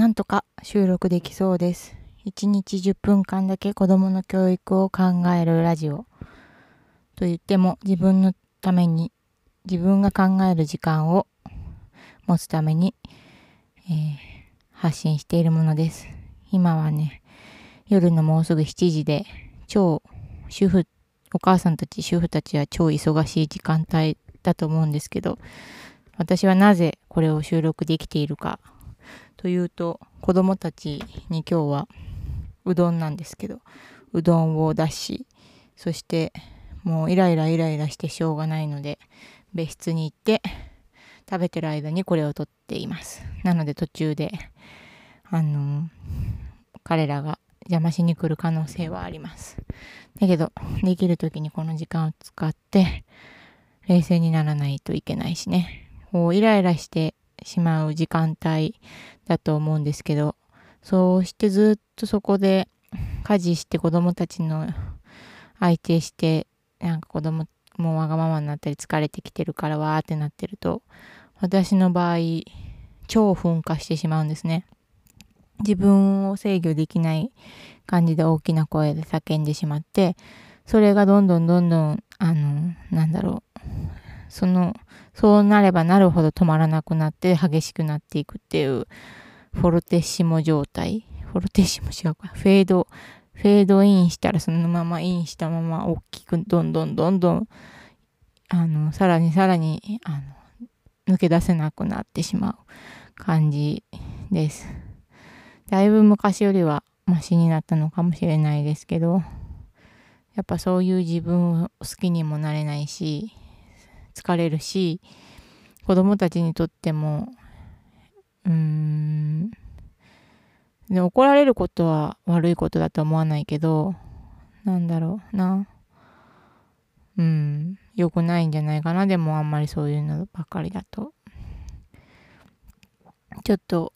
なんとか収録できそうです。1日10分間だけ子供の教育を考えるラジオ。と言っても自分のために自分が考える時間を持つために、えー、発信しているものです。今はね、夜のもうすぐ7時で超主婦、お母さんたち主婦たちは超忙しい時間帯だと思うんですけど、私はなぜこれを収録できているかというと、子供たちに今日はうどんなんですけど、うどんを出し、そしてもうイライライライラしてしょうがないので、別室に行って食べてる間にこれを撮っています。なので途中で、あの彼らが邪魔しに来る可能性はあります。だけど、できる時にこの時間を使って、冷静にならないといけないしね。こうイライラしてしまう時間帯だと思うんですけど、そうしてずっとそこで家事して子供たちの相手して、なんか子供もわがままになったり疲れてきてるからわーってなってると、私の場合、超噴火してしまうんですね。自分を制御できない感じで大きな声で叫んでしまって、それがどんどんどんどん、あの、なんだろう、その、そうなればなるほど止まらなくなって激しくなっていくっていうフォルテッシモ状態。フォルテッシモ違うか。フェード、フェードインしたらそのままインしたまま大きくどんどんどんどん、あの、さらにさらに、あの、抜け出せなくなってしまう感じです。だいぶ昔よりはマシになったのかもしれないですけど、やっぱそういう自分を好きにもなれないし、疲れるし、子供たちにとっても、うーん、で怒られることは悪いことだと思わないけど、なんだろうな。うん、良くないんじゃないかな。でもあんまりそういうのばっかりだと。ちょっと、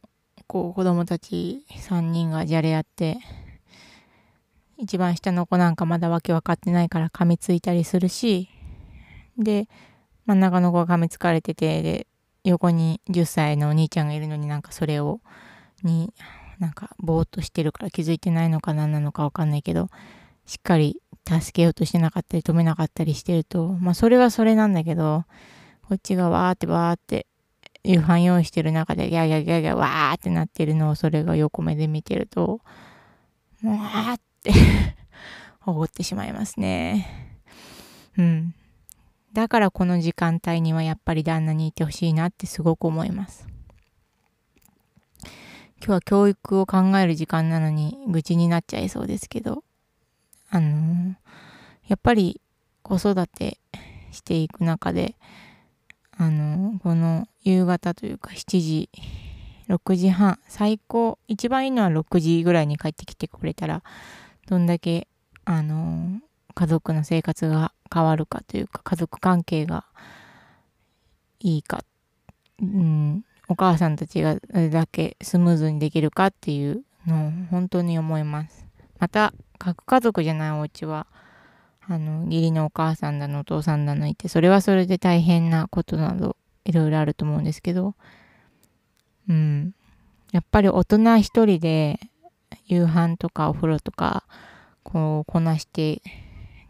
こう子供たち3人がじゃれ合って、一番下の子なんかまだわけ分かってないから噛みついたりするし、で、真ん中の子が噛みつかれてて、で、横に10歳のお兄ちゃんがいるのになんかそれを、に、なんかぼーっとしてるから気づいてないのか何なのかわかんないけど、しっかり助けようとしてなかったり止めなかったりしてると、まあそれはそれなんだけど、こっちがわーってわーって夕飯用意してる中でギャギャギャギャわーってなってるのをそれが横目で見てると、もうーって 怒ってしまいますね。うん。だからこの時間帯にはやっぱり旦那にいてほしいなってすごく思います。今日は教育を考える時間なのに愚痴になっちゃいそうですけど、あのー、やっぱり子育てしていく中で、あのー、この夕方というか7時、6時半、最高、一番いいのは6時ぐらいに帰ってきてくれたら、どんだけ、あのー、家族の生活が変わるかというか家族関係がいいか、うん、お母さんたちがどれだけスムーズにできるかっていうのを本当に思います。また核家族じゃないお家はあの義理のお母さんだのお父さんだのいてそれはそれで大変なことなどいろいろあると思うんですけど。うん。やっぱり大人一人で夕飯とかお風呂とかこうこなして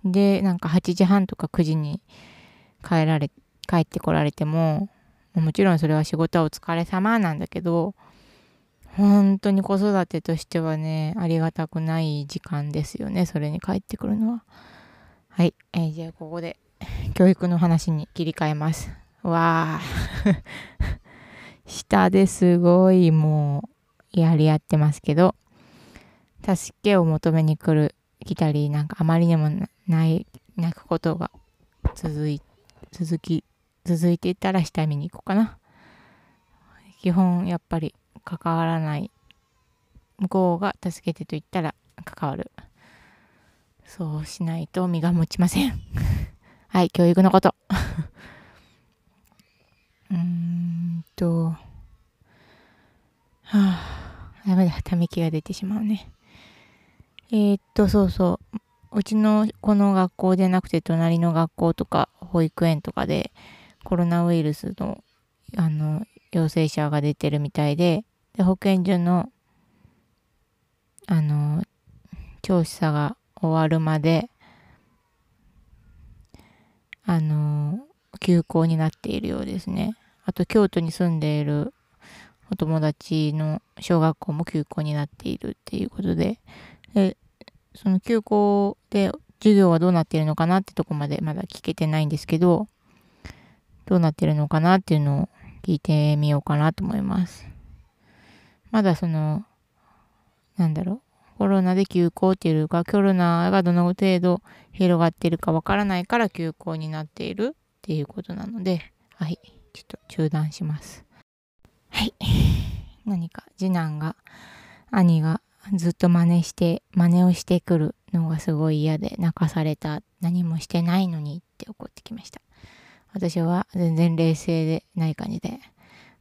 で、なんか8時半とか9時に帰られ、帰ってこられても、もちろんそれは仕事はお疲れ様なんだけど、本当に子育てとしてはね、ありがたくない時間ですよね、それに帰ってくるのは。はい、えー、じゃあここで教育の話に切り替えます。わあ 下ですごいもうやり合ってますけど、助けを求めに来る、来たり、なんかあまりにも泣泣くことが続い続き続いていたら下見に行こうかな。基本やっぱり関わらない向こうが助けてと言ったら関わる。そうしないと身が持ちません。はい教育のこと。うーんと。はあダメだ。ため息が出てしまうね。えー、っとそうそううちのこの学校でなくて隣の学校とか保育園とかでコロナウイルスのあの陽性者が出てるみたいでで、保健所の、あの、調査が終わるまで、あの、休校になっているようですね。あと、京都に住んでいるお友達の小学校も休校になっているっていうことで、でその休校で授業はどうなってるのかなってとこまでまだ聞けてないんですけど、どうなってるのかなっていうのを聞いてみようかなと思います。まだその、なんだろう、コロナで休校っていうか、コロナがどの程度広がってるかわからないから休校になっているっていうことなので、はい、ちょっと中断します。はい。何か次男が、兄がずっと真似して、真似をしてくるのがすごい嫌で泣かされた。何もしてないのにって怒ってきました。私は全然冷静でない感じで。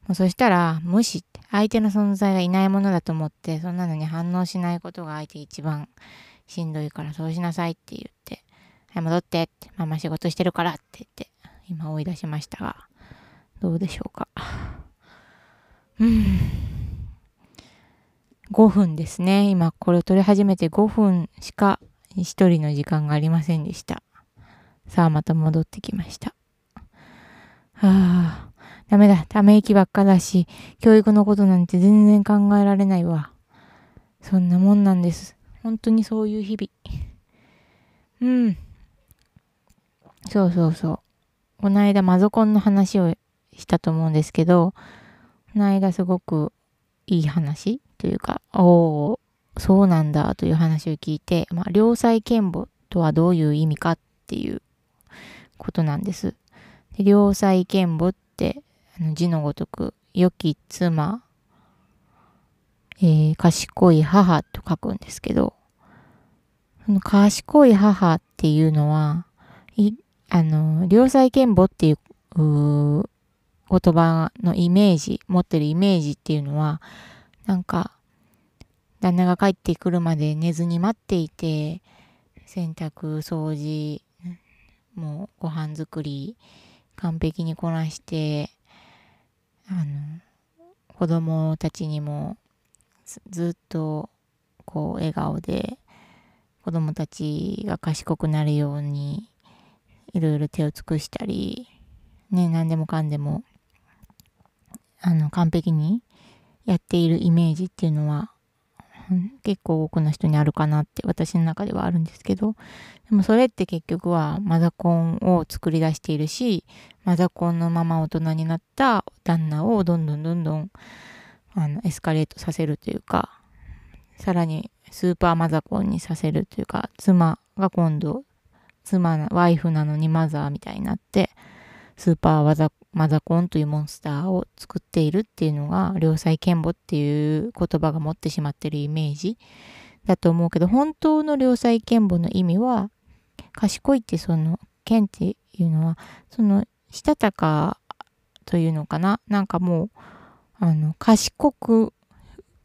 もうそしたら、無視って、相手の存在がいないものだと思って、そんなのに反応しないことが相手一番しんどいからそうしなさいって言って、はい、戻ってって、ママ仕事してるからって言って、今追い出しましたが、どうでしょうか。うん。5分ですね。今これを撮り始めて5分しか一人の時間がありませんでした。さあまた戻ってきました。はあ、ダメだ。ため息ばっかだし、教育のことなんて全然考えられないわ。そんなもんなんです。本当にそういう日々。うん。そうそうそう。この間マゾコンの話をしたと思うんですけど、この間すごくいい話というか、おお、そうなんだという話を聞いて、まあ、良妻賢母とはどういう意味かっていうことなんです。で良妻賢母ってあの字のごとく、良き妻、えー、賢い母と書くんですけど、その賢い母っていうのは、いあの、良妻賢母っていう言葉のイメージ、持ってるイメージっていうのは、なんか、旦那が帰ってくるまで寝ずに待っていて、洗濯、掃除、もうご飯作り、完璧にこなして、あの、子供たちにもずっとこう笑顔で子供たちが賢くなるようにいろいろ手を尽くしたり、ね、何でもかんでもあの、完璧にやっているイメージっていうのは、結構多くの人にあるかなって私の中ではあるんですけど、でもそれって結局はマザコンを作り出しているし、マザコンのまま大人になった旦那をどんどんどんどんあのエスカレートさせるというか、さらにスーパーマザコンにさせるというか、妻が今度、妻、ワイフなのにマザーみたいになって、スーパーワザマザコンというモンスターを作っているっていうのが、良妻賢母っていう言葉が持ってしまってるイメージ。だと思うけど、本当の良妻賢母の意味は、賢いってその、賢っていうのは、その、したたかというのかな？なんかもう、あの、賢く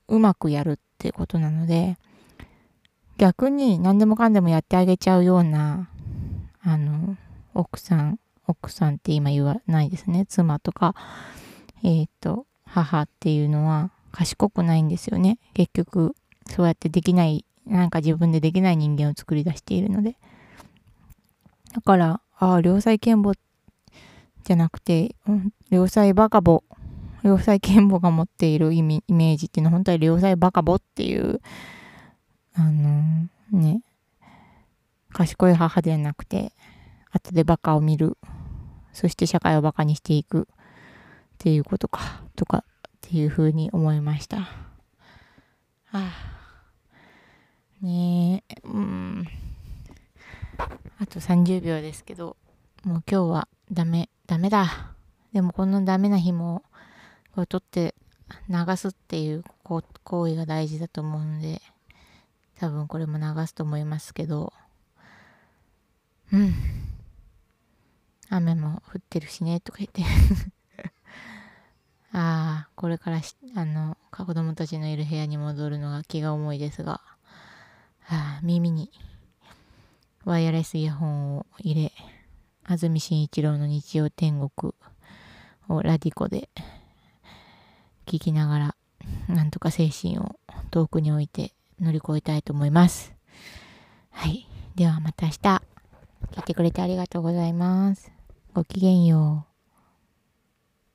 うまくやるってことなので、逆に何でもかんでもやってあげちゃうような、あの、奥さん奥さんって今言わないですね。妻とか、えっ、ー、と、母っていうのは賢くないんですよね。結局、そうやってできない、なんか自分でできない人間を作り出しているので。だから、ああ、良妻賢母じゃなくて、うん、良妻バカボ、良妻賢母が持っている、イメージっていうのは本当は良妻バカボっていう、あのー、ね、賢い母ではなくて、後でバカを見るそして社会をバカにしていくっていうことか、とかっていうふうに思いました。はあ、ねえ、うん。あと30秒ですけど、もう今日はダメ、ダメだ。でもこのダメな日も、これ取って流すっていう行為が大事だと思うので、多分これも流すと思いますけど、うん。雨も降ってるしね、とか言って ああ、これからあの、子供たちのいる部屋に戻るのが気が重いですが、あ耳にワイヤレスイヤホンを入れ、安住紳一郎の日曜天国をラディコで聞きながらなんとか精神を遠くに置いて乗り越えたいと思います。はい。ではまた明日。聞いてくれてありがとうございます。ごきげんよう。